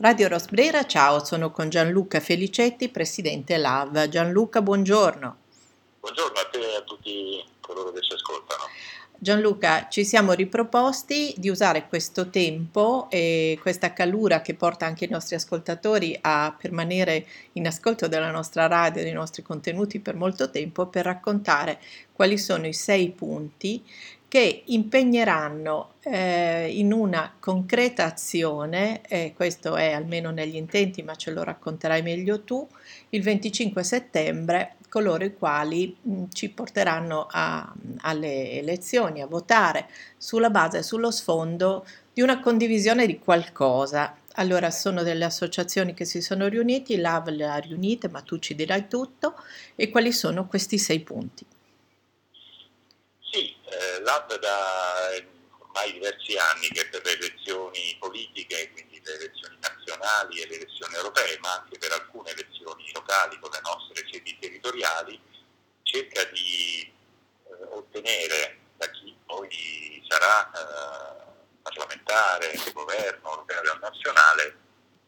Radio Rosbrera, ciao, sono con Gianluca Felicetti, presidente LAV. Gianluca, buongiorno. Buongiorno a te e a tutti coloro che ci ascoltano. Gianluca, ci siamo riproposti di usare questo tempo e questa calura che porta anche i nostri ascoltatori a permanere in ascolto della nostra radio e dei nostri contenuti per molto tempo per raccontare quali sono i sei punti che impegneranno eh, in una concreta azione, e questo è almeno negli intenti, ma ce lo racconterai meglio tu, il 25 settembre coloro i quali mh, ci porteranno a, alle elezioni, a votare sulla base, sullo sfondo di una condivisione di qualcosa. Allora sono delle associazioni che si sono riunite, l'AV le ha riunite, ma tu ci dirai tutto, e quali sono questi sei punti? Eh, l'AB da ormai diversi anni che per le elezioni politiche, quindi le elezioni nazionali e le elezioni europee, ma anche per alcune elezioni locali con le nostre sedi territoriali, cerca di eh, ottenere da chi poi sarà eh, parlamentare, governo locale o nazionale,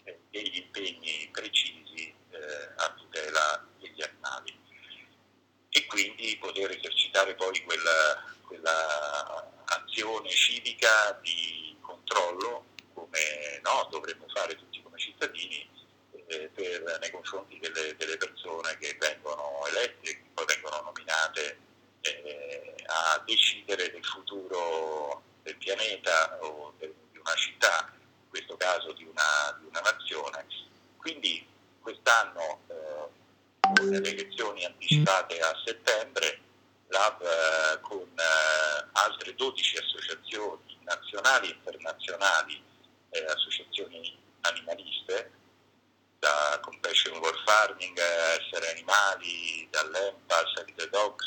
eh, degli impegni precisi eh, a tutela degli animali. E quindi poter esercitare poi quel, quella azione civica di controllo come no, dovremmo fare tutti come cittadini eh, per, nei confronti delle, delle, persone che vengono elette, che poi vengono nominate eh, a decidere del futuro del pianeta o de, di una città, in questo caso di una, di una nazione. Quindi quest'anno eh, con le elezioni anticipate a settembre l'Hub eh, con eh, altre 12 associazioni nazionali e internazionali, eh, associazioni animaliste, da Compassion World Farming, Essere Animali, dall'EMPA, Save the Dogs,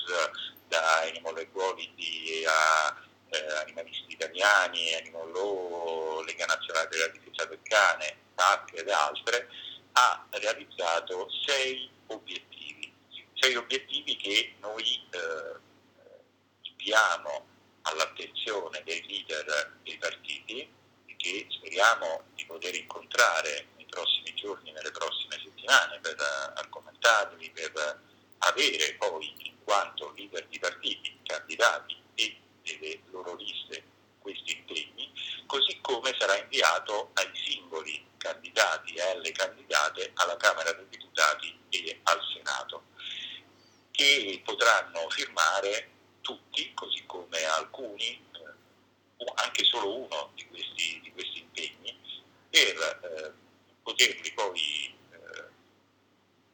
da Animal Equality a eh, Animalisti Italiani, Animal Law, Lega Nazionale della Difesa del Cane, PAC ed altre, ha realizzato sei obiettivi, sei obiettivi che noi eh, inviamo all'attenzione dei leader dei partiti e che speriamo di poter incontrare nei prossimi giorni, nelle prossime settimane per argomentarli, per avere poi in quanto leader di partiti, candidati e delle loro liste questi impegni, così come sarà inviato ai singoli candidati e alle candidate alla Camera dei Deputati e al Senato, che potranno firmare tutti, così come alcuni, eh, anche solo uno di questi, di questi impegni, per eh, poterli poi eh,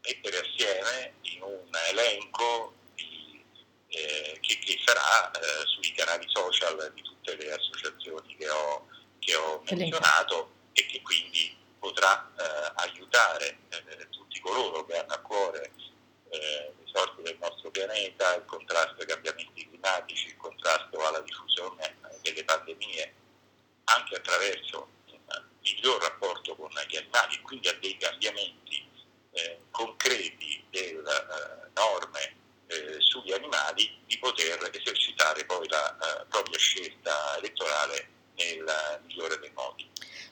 mettere assieme in un elenco di, eh, che, che, sarà eh, sui canali social di tutte le associazioni che ho, che ho menzionato e che quindi potrà eh, aiutare tutti coloro che hanno a cuore sorti del nostro pianeta, il contrasto ai cambiamenti climatici, il contrasto alla diffusione delle pandemie, anche attraverso un miglior rapporto con gli animali quindi a dei cambiamenti eh, concreti delle eh, norme eh, sugli animali, di poter esercitare poi la eh, propria scelta elettorale nel migliore dei modi.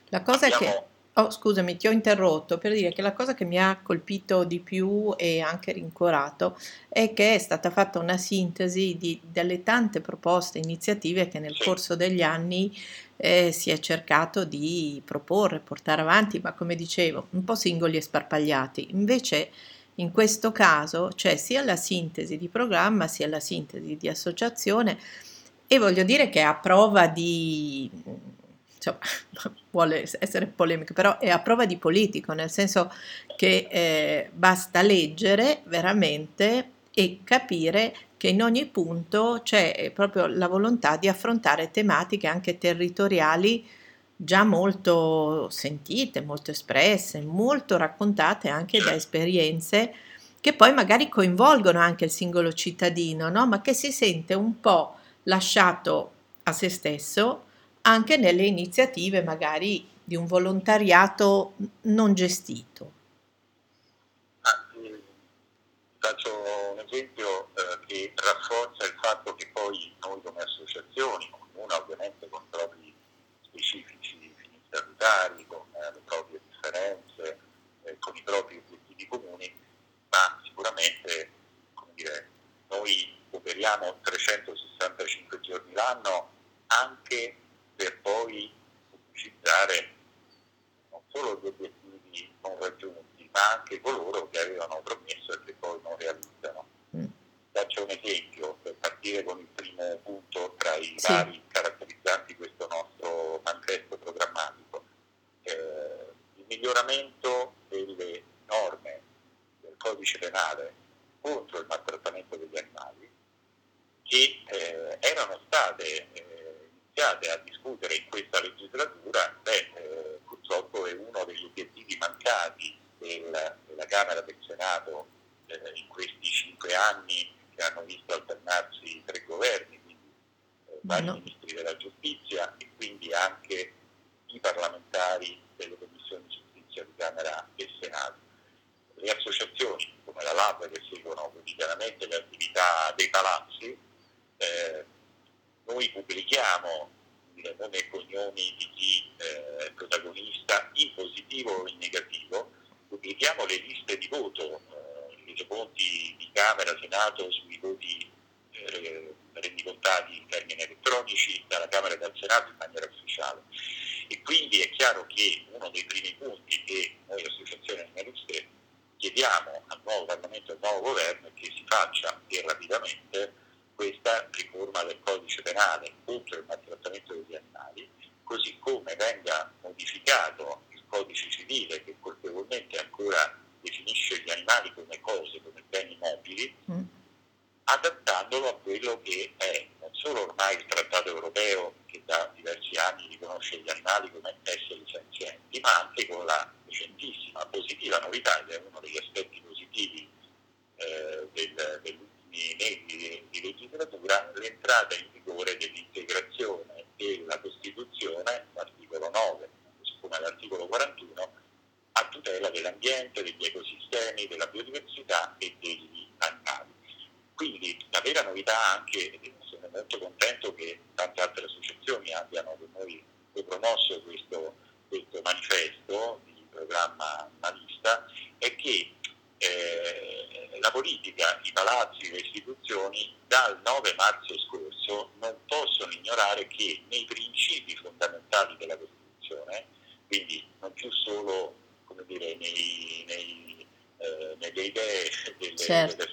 La cosa Abbiamo, è che Oh, scusami, ti ho interrotto per dire che la cosa che mi ha colpito di più e anche rincuorato è che è stata fatta una sintesi di, delle tante proposte, iniziative che nel corso degli anni eh, si è cercato di proporre, portare avanti, ma come dicevo, un po' singoli e sparpagliati. Invece in questo caso c'è sia la sintesi di programma sia la sintesi di associazione e voglio dire che a prova di insomma, vuole essere polemico, però è a prova di politico, nel senso che eh, basta leggere veramente e capire che in ogni punto c'è proprio la volontà di affrontare tematiche anche territoriali già molto sentite, molto espresse, molto raccontate anche da esperienze che poi magari coinvolgono anche il singolo cittadino, no? ma che si sente un po' lasciato a se stesso anche nelle iniziative magari di un volontariato non gestito. Faccio un esempio eh, che rafforza il fatto che poi noi come associazioni, una ovviamente con i propri specifici fini statutari, con eh, le proprie differenze, eh, con i propri obiettivi comuni, ma sicuramente dire, noi operiamo 365 giorni l'anno anche per poi pubblicizzare non solo gli obiettivi non raggiunti, ma anche coloro che avevano promesso e che poi non realizzano. Mm. Faccio un esempio per partire con il primo punto tra i sì. vari caratterizzanti questo nostro manifesto programmatico. Eh, il miglioramento delle norme del codice penale contro il maltrattamento degli animali che eh, erano state eh, iniziate a discutere in questa legislatura, beh, eh, purtroppo è uno degli obiettivi mancati del, della Camera del Senato eh, in questi cinque anni che hanno visto alternarsi tre governi, quindi eh, vari no. ministri della giustizia e quindi anche i parlamentari delle commissioni giustizia di Camera e Senato. Le associazioni come la LAB che seguono quotidianamente le attività dei palazzi, eh, noi pubblichiamo il nome e cognomi di chi eh, è protagonista in positivo o in negativo, pubblichiamo le liste di voto i voti di Camera, Senato sui voti eh, rendicontati in termini elettronici dalla Camera e dal Senato in maniera ufficiale. E quindi è chiaro che uno dei primi punti che noi Associazione Animaliste chiediamo al nuovo Parlamento e al nuovo governo è che si faccia e rapidamente questa riforma del codice penale contro il maltrattamento degli animali, così come venga modificato il codice civile che colpevolmente ancora definisce gli animali come cose, come beni mobili, mm. adattandolo a quello che è non solo ormai il trattato europeo che da diversi anni riconosce gli animali come esseri senzienti, ma anche con la recentissima positiva novità, ed è uno degli aspetti positivi eh, del, degli ultimi mesi di, di legislatura, l'entrata in vigore dell'integrazione della Costituzione, l'articolo 9, come l'articolo 41, a tutela dell'ambiente, degli ecosistemi, della biodiversità e degli animali. Quindi la vera novità anche, sono molto contento che tante altre associazioni abbiano con noi promosso questo, questo manifesto di programma politica, i palazzi, le istituzioni dal 9 marzo scorso non possono ignorare che nei principi fondamentali della Costituzione, quindi non più solo come dire, nei, nei, eh, nelle idee delle, certo.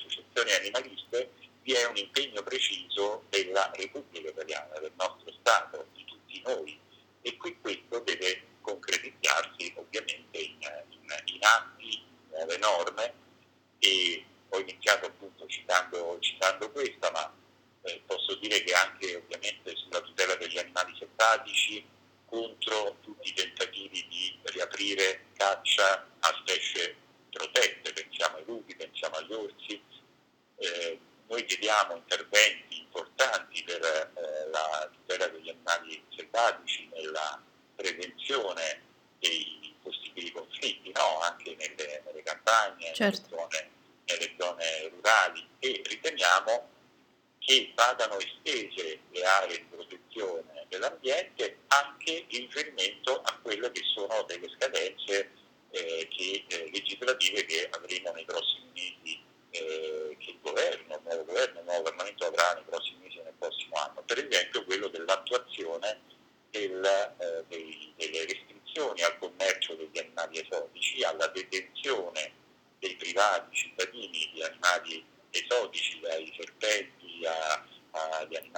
şart.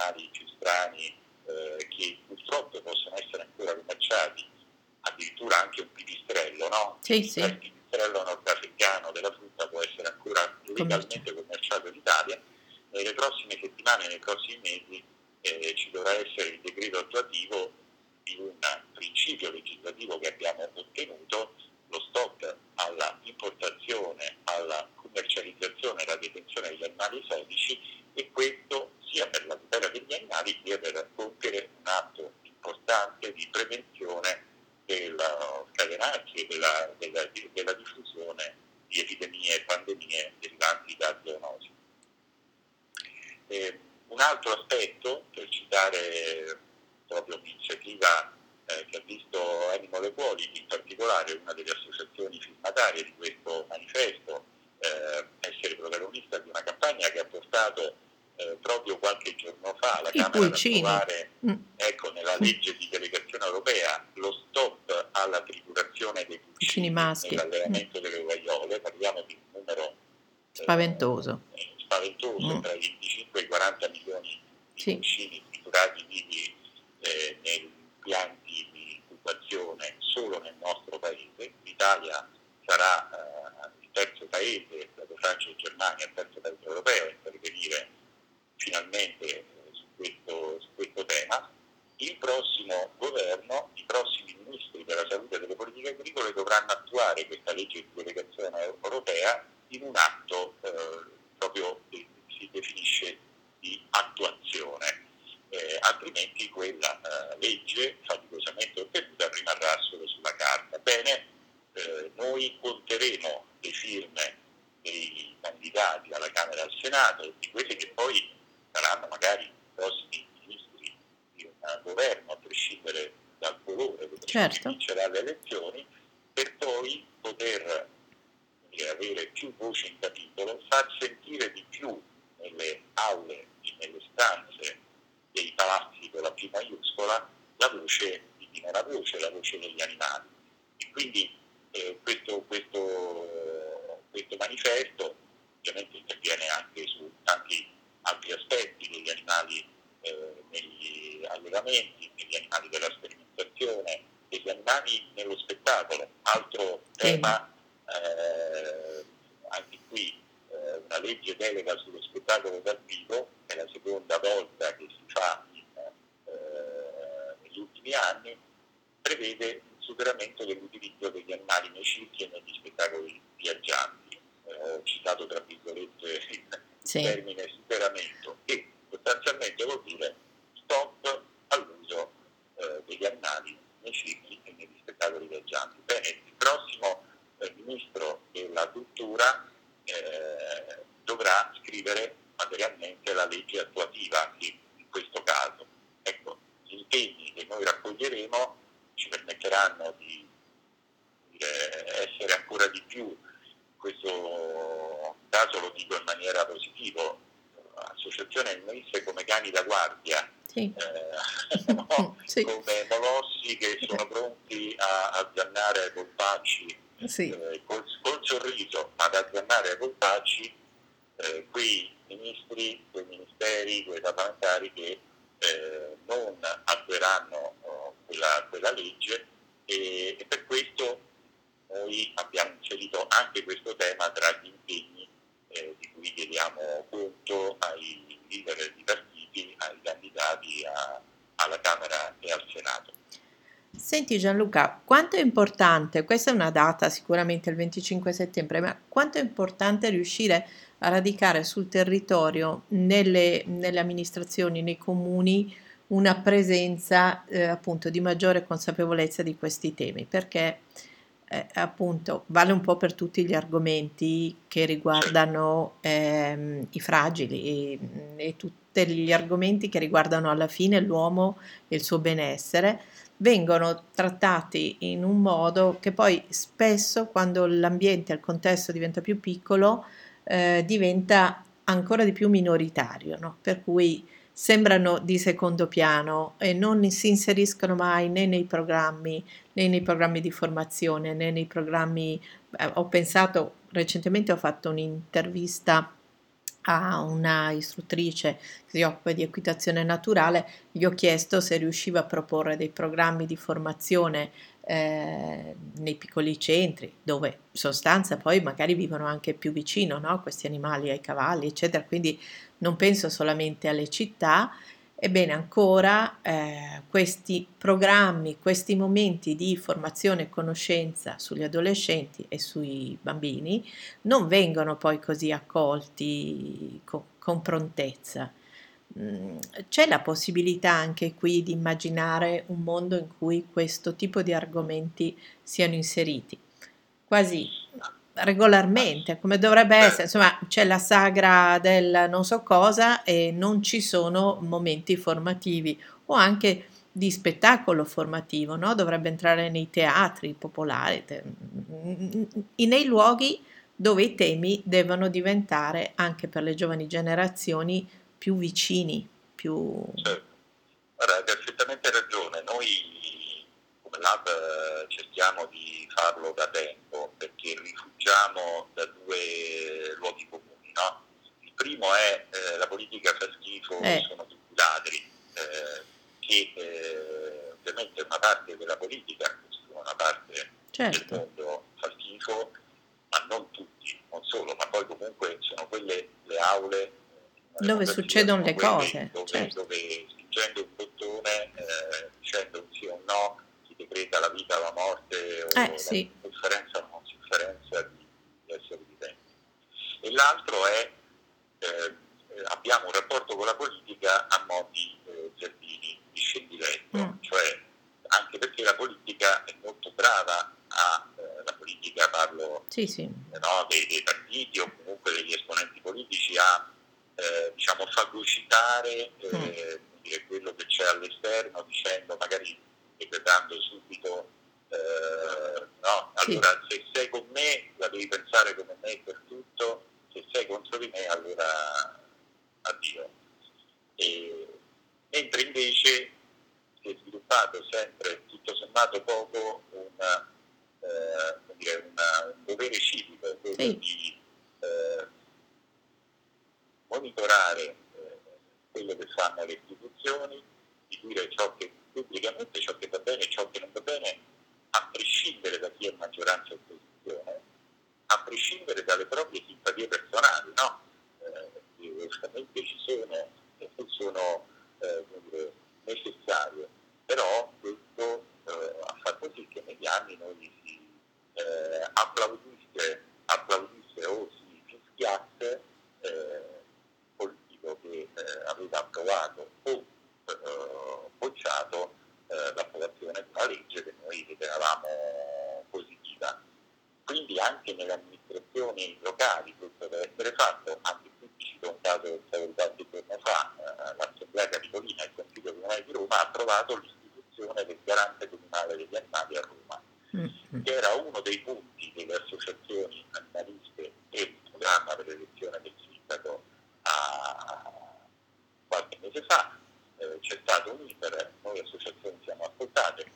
Agli animali più strani eh, che purtroppo possono essere ancora commerciati, addirittura anche un pipistrello, no? Sì, sì. Il pipistrello nordafricano della frutta può essere ancora legalmente commerciato in Italia. Nelle prossime settimane, nei prossimi mesi eh, ci dovrà essere il decreto attuativo di un principio legislativo che abbiamo ottenuto, lo stop alla importazione, alla commercializzazione e alla detenzione degli animali esotici e questo sia per la tutela degli animali sia per compiere un atto importante di prevenzione del scatenarsi e della, della, della, diffusione di epidemie e pandemie derivanti da zoonosi. Eh, un altro aspetto, per citare proprio un'iniziativa eh, che ha visto Animal Equality, in particolare una delle associazioni firmatarie di questo manifesto, eh, essere protagonista di una campagna che ha portato eh, proprio qualche giorno fa la I Camera ad approvare mm. ecco, nella legge di delegazione europea lo stop alla triturazione dei pulcini maschi nell'allenamento mm. delle ovaiole, parliamo di un numero spaventoso, eh, spaventoso mm. tra i 25 i 40 milioni di sì. pulcini triturati vivi eh, nei pianti di incubazione solo nel nostro paese. L'Italia sarà eh, il terzo paese, dopo Francia e Germania, il terzo paese europeo a intervenire finalmente eh, su questo, su questo tema il prossimo governo, i prossimi ministri della salute e delle politiche agricole dovranno attuare questa legge di delegazione europea in un atto eh, proprio che si definisce di attuazione, eh, altrimenti quella eh, legge faticosamente ottenuta rimarrà solo sulla carta. Bene, eh, noi conteremo le firme dei candidati alla Camera e al Senato, di quelli che poi saranno magari i prossimi governo, a prescindere dal colore che certo. vincerà le elezioni, per poi poter dire, avere più voce in capitolo, far sentire di più nelle aule, nelle stanze dei palazzi con la P maiuscola, la voce di chi non ha voce, la voce degli animali. E quindi eh, questo, questo, questo manifesto ovviamente interviene anche su tanti altri aspetti degli animali eh, negli allevamenti, negli animali della sperimentazione, degli animali nello spettacolo. Altro tema, eh, anche qui eh, una legge delega sullo spettacolo dal vivo, è la seconda volta che si fa in, eh, negli ultimi anni, prevede il superamento dell'utilizzo degli animali nei circhi e negli spettacoli viaggianti. Eh, ho citato tra virgolette il sì. termine superamento e sostanzialmente vuol dire stop all'uso eh, degli animali nei cicli e negli spettacoli viaggianti. Bene, il prossimo eh, ministro della cultura eh, dovrà scrivere materialmente la legge attuativa anche in questo caso. Ecco, gli impegni che noi raccoglieremo ci permetteranno di, di essere ancora di più, in questo caso lo dico in maniera positiva, associazione animaliste come cani da guardia, sì. Eh, no? sì. come molossi che sono pronti a azzannare ai colpacci sì. eh, col, col, sorriso, ad azzannare ai colpacci eh, quei ministri, quei ministeri, quei parlamentari che eh, non attueranno oh, quella, quella, legge e, e per questo noi abbiamo inserito anche questo tema tra gli impegni eh, di cui chiediamo conto ai leader di partiti, ai candidati a, alla Camera e al Senato. Senti Gianluca, quanto è importante, questa è una data sicuramente il 25 settembre, ma quanto è importante riuscire a radicare sul territorio, nelle, nelle amministrazioni, nei comuni, una presenza eh, appunto di maggiore consapevolezza di questi temi, perché eh, appunto vale un po' per tutti gli argomenti che riguardano ehm, i fragili e, e, tutti gli argomenti che riguardano alla fine l'uomo e il suo benessere vengono trattati in un modo che poi spesso quando l'ambiente, il contesto diventa più piccolo eh, diventa ancora di più minoritario, no? per cui sembrano di secondo piano e non si inseriscono mai né nei programmi né nei programmi di formazione né nei programmi eh, ho pensato recentemente ho fatto un'intervista a una istruttrice che si occupa di equitazione naturale, gli ho chiesto se riusciva a proporre dei programmi di formazione eh, nei piccoli centri, dove in sostanza poi magari vivono anche più vicino no? questi animali ai cavalli, eccetera. Quindi non penso solamente alle città. Ebbene, ancora eh, questi programmi, questi momenti di formazione e conoscenza sugli adolescenti e sui bambini non vengono poi così accolti con, con prontezza. Mm, c'è la possibilità anche qui di immaginare un mondo in cui questo tipo di argomenti siano inseriti, quasi regolarmente, come dovrebbe essere, insomma c'è la sagra del non so cosa e non ci sono momenti formativi o anche di spettacolo formativo, no? dovrebbe entrare nei teatri popolari, nei luoghi dove i temi devono diventare anche per le giovani generazioni più vicini, più... Certo. Guarda, hai perfettamente ragione. Noi lab eh, cerchiamo di farlo da tempo perché rifugiamo da due luoghi comuni. No? Il primo è eh, la politica fa schifo, eh. sono tutti ladri, eh, che eh, ovviamente una parte della politica, una parte certo. del mondo fa schifo, ma non tutti, non solo, ma poi comunque sono quelle le aule dove succedono le cose. Dove, certo. dove spingendo un bottone, eh, dicendo un sì o un no, decreta la vita o la morte o eh, sì. la sofferenza o non sofferenza di, di esseri viventi. E l'altro è eh, abbiamo un rapporto con la politica a mo' di eh, giardini, di scendiletto, mm. cioè anche perché la politica è molto brava a, eh, la politica parlo sì, sì. No, dei, dei, partiti o comunque degli esponenti politici a eh, diciamo, fagocitare eh, mm. quello che c'è all'esterno dicendo magari decretando subito eh, no, allora sì. se sei con me la devi pensare come me per tutto, se sei contro di me allora addio. E, mentre invece si è sviluppato sempre tutto sommato poco una, eh, dire, una, un dovere civico, quello sì. di eh, monitorare eh, quello che fanno le istituzioni, di dire ciò che pubblicamente ciò che va bene e ciò che non va bene, a prescindere da chi è maggioranza o opposizione, a prescindere dalle proprie simpatie personali, no? Eh, giustamente ci sono e sono eh, necessarie, però questo eh, ha fatto sì che negli anni noi si eh, applaudisse, applaudisse o si fischiasse eh, politico che eh, aveva approvato o eh, bocciato eh, l'approvazione di una legge che noi ritenevamo positiva. Quindi anche nelle amministrazioni locali questo deve essere fatto, anche qui cito un caso che stavo qualche giorno fa, eh, l'Assemblea Capitolina e il Consiglio Comunale di Roma ha approvato l'istituzione del garante comunale degli animali a Roma, mm-hmm. che era uno dei punti delle associazioni animaliste e il programma per l'elezione del sindaco a qualche mese fa, eh, c'è stato un iter, noi associazioni siamo ascoltate,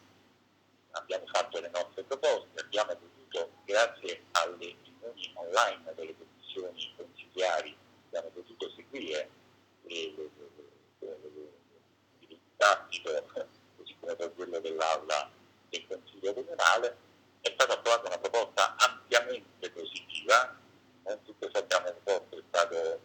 abbiamo fatto le nostre proposte, abbiamo potuto, grazie alle riunioni online delle commissioni consigliari, abbiamo potuto seguire il dibattito, così come per quello dell'aula del Consiglio Comunale, è stata approvata una proposta ampiamente positiva, non tutto sappiamo il voto è stato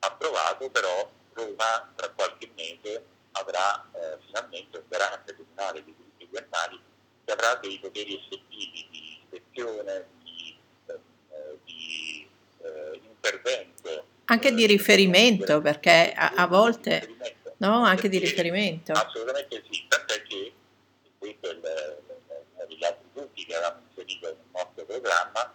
approvato, però Roma tra qualche mese avrà eh, finalmente un garante comunale dei diritti degli animali che avrà dei poteri effettivi di ispezione, di, eh, di eh, intervento. Anche di riferimento, perché a, a volte... No, anche di riferimento. Assolutamente sì, tant'è che questo è uno degli altri punti che avevamo inserito nel nostro programma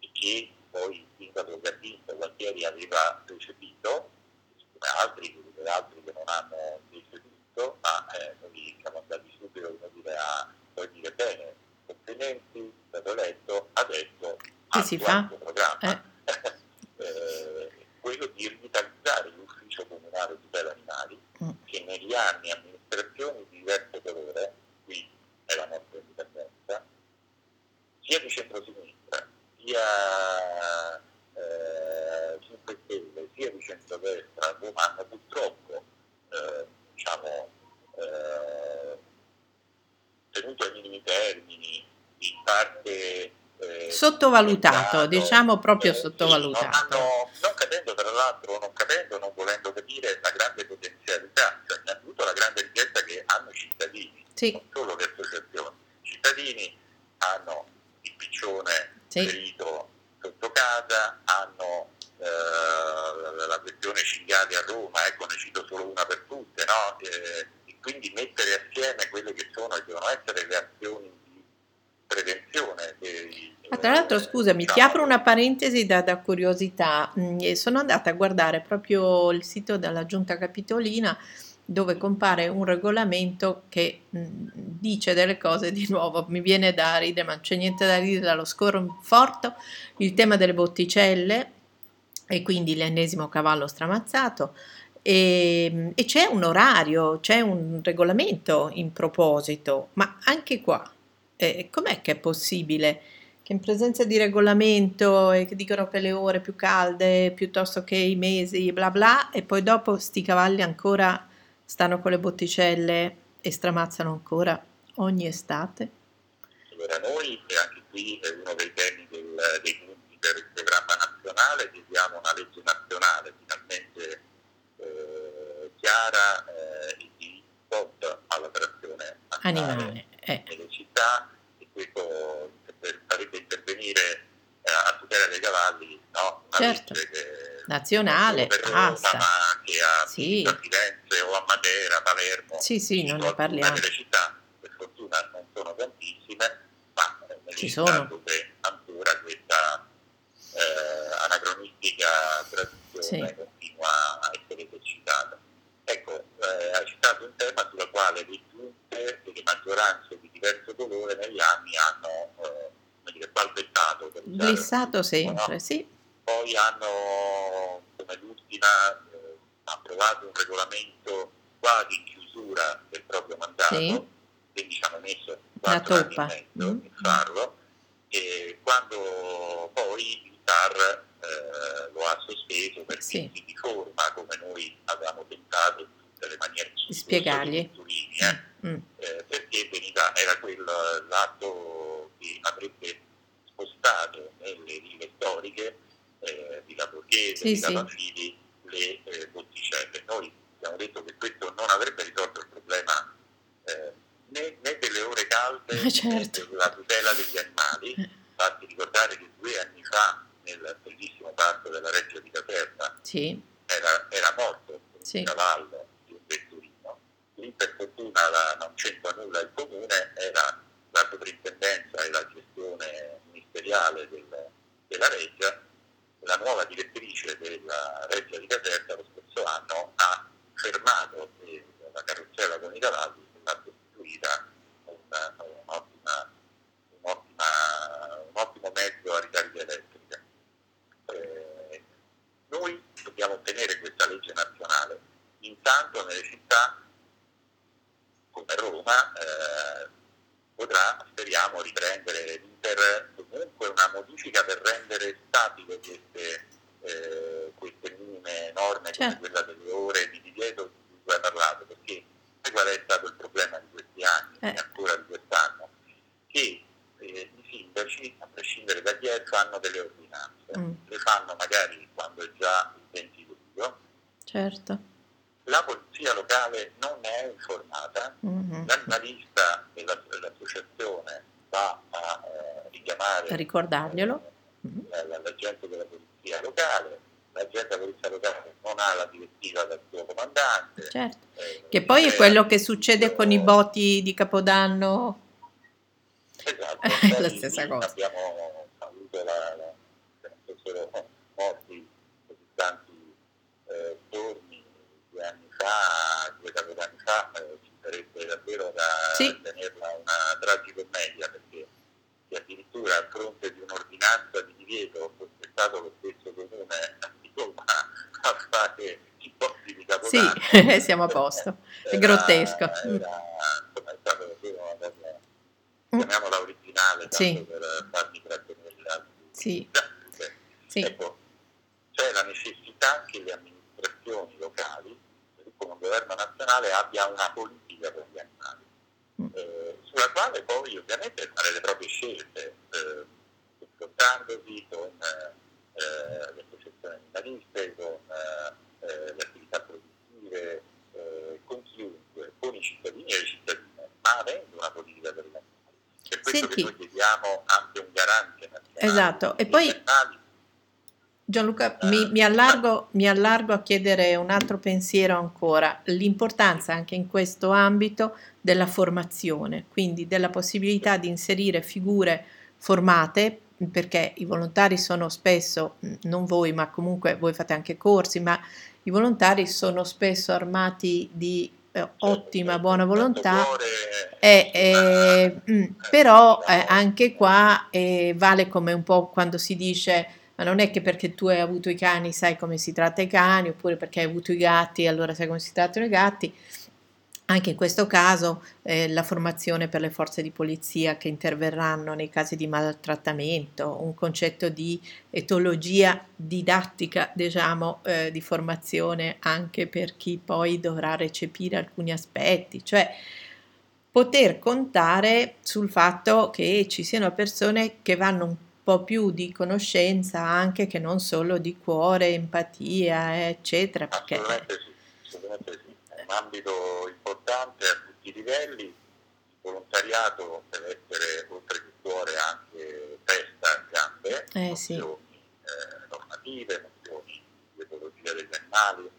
e che poi il sindaco Gardinto Gualtieri aveva recepito, come altri, altri che non hanno recepito, ma eh, noi siamo andati subito dire, a poi dire bene, complimenti, stato eletto, adesso che si fa? programma. Eh. eh, quello di rivitalizzare l'ufficio comunale di tutela animali, mm. che negli anni amministrazioni di diverso colore, qui è la nostra indipendenza, sia di centrosinistra, sia eh, 5 Stelle, sia di centrodestra, hanno purtroppo eh, diciamo, eh, tenuto ai minimi termini, in parte eh, sottovalutato, diciamo proprio eh, sottovalutato. Non, non, capendo tra l'altro, non capendo, non volendo capire la grande potenzialità, cioè innanzitutto la grande richiesta che hanno i cittadini, sì. non solo le associazioni. I cittadini hanno il piccione sì. ferito sotto casa, hanno eh, la questione cinghiali a Roma, ecco ne cito solo una per tutte, no? eh, quindi mettere assieme quelle che sono e devono essere le azioni di prevenzione. Dei, ma tra l'altro, scusami, diciamo, ti apro una parentesi da, da curiosità. Mm, sono andata a guardare proprio il sito della Giunta Capitolina dove compare un regolamento che mh, dice delle cose di nuovo, mi viene da ridere, ma non c'è niente da ridere dallo sconforto, il tema delle botticelle e quindi l'ennesimo cavallo stramazzato e, e c'è un orario, c'è un regolamento in proposito, ma anche qua, eh, com'è che è possibile? che in presenza di regolamento e che dicono che le ore più calde piuttosto che i mesi bla bla e poi dopo sti cavalli ancora stanno con le botticelle e stramazzano ancora ogni estate? Allora noi, e anche qui è uno dei temi del, dei punti per programma nazionale, chiediamo una legge nazionale finalmente eh, chiara eh, di spot alla trazione animale eh. nelle città e questo farebbe intervenire eh, a tutela dei cavalli, no? Una certo. che nazionale, Roma, ma anche a, sì. a Firenze o a Matera, Palermo, sì, sì, non ne parliamo. delle città, per fortuna non sono tantissime, ma nelle Ci città sono. dove ancora questa eh, anacronistica tradizione sì. continua a essere esercitata. Ecco, eh, hai citato un tema sulla quale le giunte e le maggioranze di diverso colore negli anni hanno eh, dire, balbettato. Glissato sempre, no? sì. Poi hanno, come l'ultima, eh, approvato un regolamento quasi in chiusura del proprio mandato, sì. quindi ci hanno messo quattro anni e mezzo mm. farlo, e quando poi il TAR eh, lo ha sospeso perché sì. si riforma come noi avevamo tentato in tutte le maniere di spiegargli eh, mm. eh, perché veniva, era quel l'atto che avrebbe spostato nelle rive storiche eh, di La Sì, di Capanfili, le eh, botticelle. Noi abbiamo detto che questo non avrebbe risolto il problema eh, né, né, delle ore calde certo. né della tutela degli animali. Eh. Fatti ricordare che due anni fa nel bellissimo parco della Reggio di Caserta sì. era, era, morto un sì. cavallo di un vetturino. Lì per fortuna la, non c'entra nulla il comune, era la sovrintendenza e la gestione ministeriale del, della Reggia, la nuova direttrice della Reggia di Caserta lo scorso anno ha fermato la carrozzella con i cavalli e l'ha costituita un ottimo mezzo a ricarica elettrica. Eh, noi dobbiamo ottenere questa legge nazionale, intanto nelle città come Roma eh, potrà, speriamo, riprendere l'iter, comunque una modifica per rendere stabile queste, eh, queste minime norme certo. come quella delle ore di cui hai parlato, perché qual è stato il problema di questi anni eh. e ancora di quest'anno? Che eh, i sindaci, a prescindere da chi è, fanno delle ordinanze, mm. le fanno magari quando è già il 20 luglio. Certo la polizia locale non è informata, mm-hmm. l'analista e l'associazione va a eh, richiamare a ricordarglielo eh, l'agente della polizia locale, l'agente della polizia locale non ha la direttiva dal suo comandante. Certo. Eh, che poi è quello che succede con i boti di Capodanno. Esatto, la stessa cosa. Abbiamo avuto la, la, la, fossero morti così tanti eh, giorni due anni fa, due anni fa, eh, ci sarebbe davvero da sì. tenerla una tragicommedia perché se addirittura a fronte di un'ordinanza di divieto fosse stato lo stesso comune di Roma a fare i posti di Capodanno. Sì, siamo a posto, è era, grottesco. Era, insomma, è stato davvero una cosa, mm. chiamiamola originale, sì. per farmi trattenere sì. sì. Ecco, c'è la necessità che le amministrazioni locali come governo nazionale abbia una politica per gli animali, mm. eh, sulla quale poi ovviamente fare le proprie scelte, eh, confrontandosi con eh, le associazioni animaliste, con eh, le attività produttive, eh, con chiunque, con i cittadini e le cittadine, ma avendo una politica per gli animali. Per questo Senti. che noi chiediamo anche un garante nazionale. Esatto, e poi... Gianluca, mi, mi, allargo, mi, allargo, a chiedere un altro pensiero ancora, l'importanza anche in questo ambito della formazione, quindi della possibilità di inserire figure formate, perché i volontari sono spesso, non voi, ma comunque voi fate anche corsi, ma i volontari sono spesso armati di eh, ottima, buona volontà, eh, eh, però eh, anche qua eh, vale come un po' quando si dice ma non è che perché tu hai avuto i cani sai come si tratta i cani, oppure perché hai avuto i gatti allora sai come si trattano i gatti. Anche in questo caso eh, la formazione per le forze di polizia che interverranno nei casi di maltrattamento, un concetto di etologia didattica, diciamo, eh, di formazione anche per chi poi dovrà recepire alcuni aspetti, cioè poter contare sul fatto che ci siano persone che vanno un po' più di conoscenza anche che non solo di cuore, empatia, eccetera. Perché... Assolutamente sì, assolutamente sì un ambito importante a tutti i livelli, il volontariato deve essere oltre che cuore anche testa e gambe, eh, sì. eh, normative, nozioni di ecologia degli animali,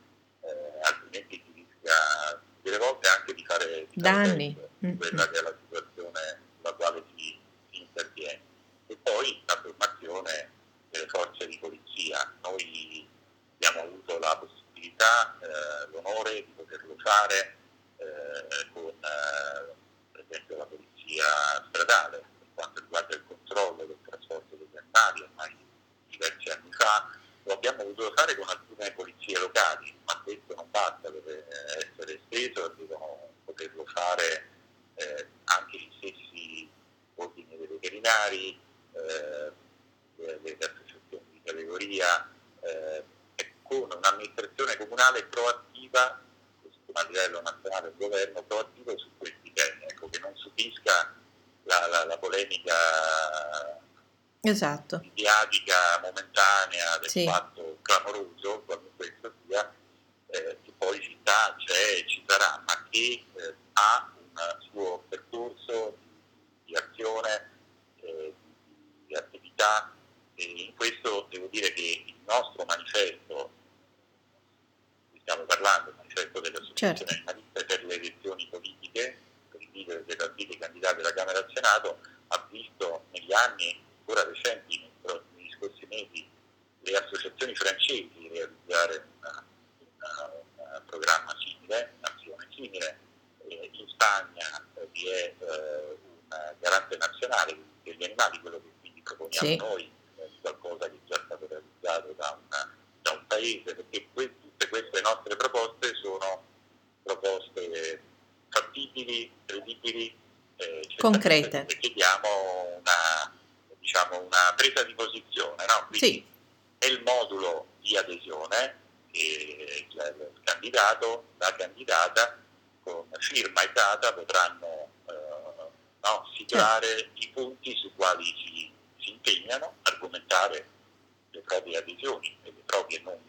eh, altrimenti si rischia delle volte anche di fare, danni in quella che è la situazione sulla quale si, si interviene. E poi la formazione delle forze di polizia. Noi abbiamo avuto la possibilità, eh, l'onore di poterlo fare eh, con eh, per esempio la polizia stradale per quanto riguarda il controllo del trasporto degli animali ormai diversi anni fa, lo abbiamo potuto fare con alcune polizie locali, ma questo non basta, deve essere esteso devono poterlo fare eh, anche gli stessi ordini dei veterinari, eh, le, associazioni di categoria, eh, con un'amministrazione comunale proattiva a livello nazionale il governo proattivo su questi temi, ecco, che non subisca la, la, la polemica esatto. mediatica momentanea del sì. fatto clamoroso, quando questo sia, eh, che poi ci sta, c'è e ci sarà, ma che eh, ha un suo percorso di, di azione, eh, di attività. E in questo devo dire che il nostro manifesto stiamo parlando, il manifesto delle associazioni certo. per le elezioni politiche, per i leader dei partiti candidati alla Camera e al Senato, ha visto negli anni ancora recenti, negli scorsi mesi, le associazioni francesi realizzare una, una, un programma simile, un'azione simile. Eh, in Spagna eh, vi è eh, un garante nazionale degli animali, quello che quindi proponiamo sì. noi, eh, qualcosa che è già stato realizzato da, una, da un paese, perché questo queste nostre proposte sono proposte fattibili, credibili, eh, concrete. E chiediamo una, diciamo, una, presa di posizione. No? Sì. È il modulo di adesione che il, il candidato, la candidata con firma e data potranno eh, no, sigillare certo. i punti su quali si, si impegnano, argomentare le proprie adesioni e le proprie non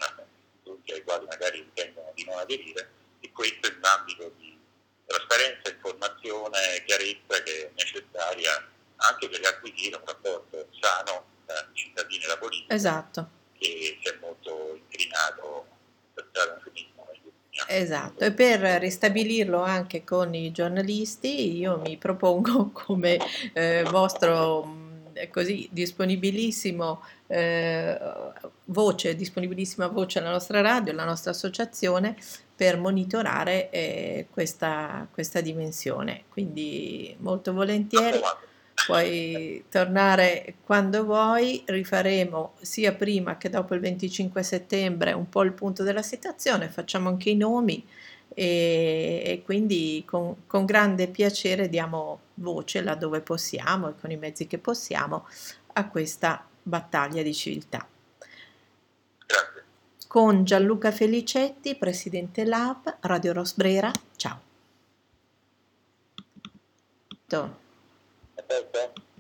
punti ai quali magari ritengono di non aderire e questo è un ambito di trasparenza, informazione, chiarezza che è necessaria anche per acquisire un rapporto sano tra i cittadini e la politica esatto. che si è molto inclinato per dare un finismo Esatto, e per ristabilirlo anche con i giornalisti io mi propongo come eh, vostro così disponibilissimo eh, voce, disponibilissima voce alla nostra radio, alla nostra associazione per monitorare eh, questa, questa dimensione. Quindi molto volentieri puoi tornare quando vuoi, rifaremo sia prima che dopo il 25 settembre un po' il punto della situazione, facciamo anche i nomi e, e quindi con, con, grande piacere diamo voce laddove possiamo e con i mezzi che possiamo a questa battaglia di civiltà. Con Gianluca Felicetti, Presidente Lab, Radio Rosbrera, ciao. Aspetta.